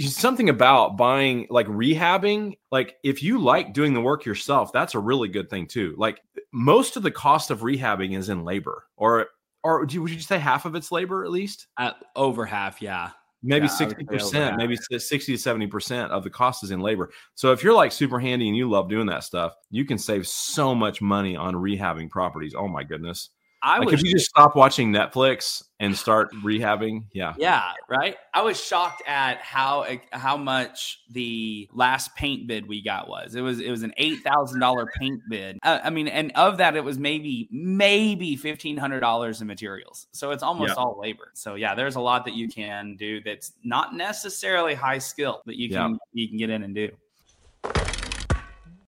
something about buying like rehabbing like if you like doing the work yourself that's a really good thing too. Like most of the cost of rehabbing is in labor or or would you, would you say half of it's labor at least? Uh, over half yeah. Maybe yeah, 60% maybe 60 to 70% of the cost is in labor. So if you're like super handy and you love doing that stuff you can save so much money on rehabbing properties. Oh my goodness I like was, if you just stop watching Netflix and start rehabbing, yeah, yeah, right. I was shocked at how how much the last paint bid we got was. It was it was an eight thousand dollar paint bid. Uh, I mean, and of that, it was maybe maybe fifteen hundred dollars in materials. So it's almost yeah. all labor. So yeah, there's a lot that you can do that's not necessarily high skill that you can yeah. you can get in and do.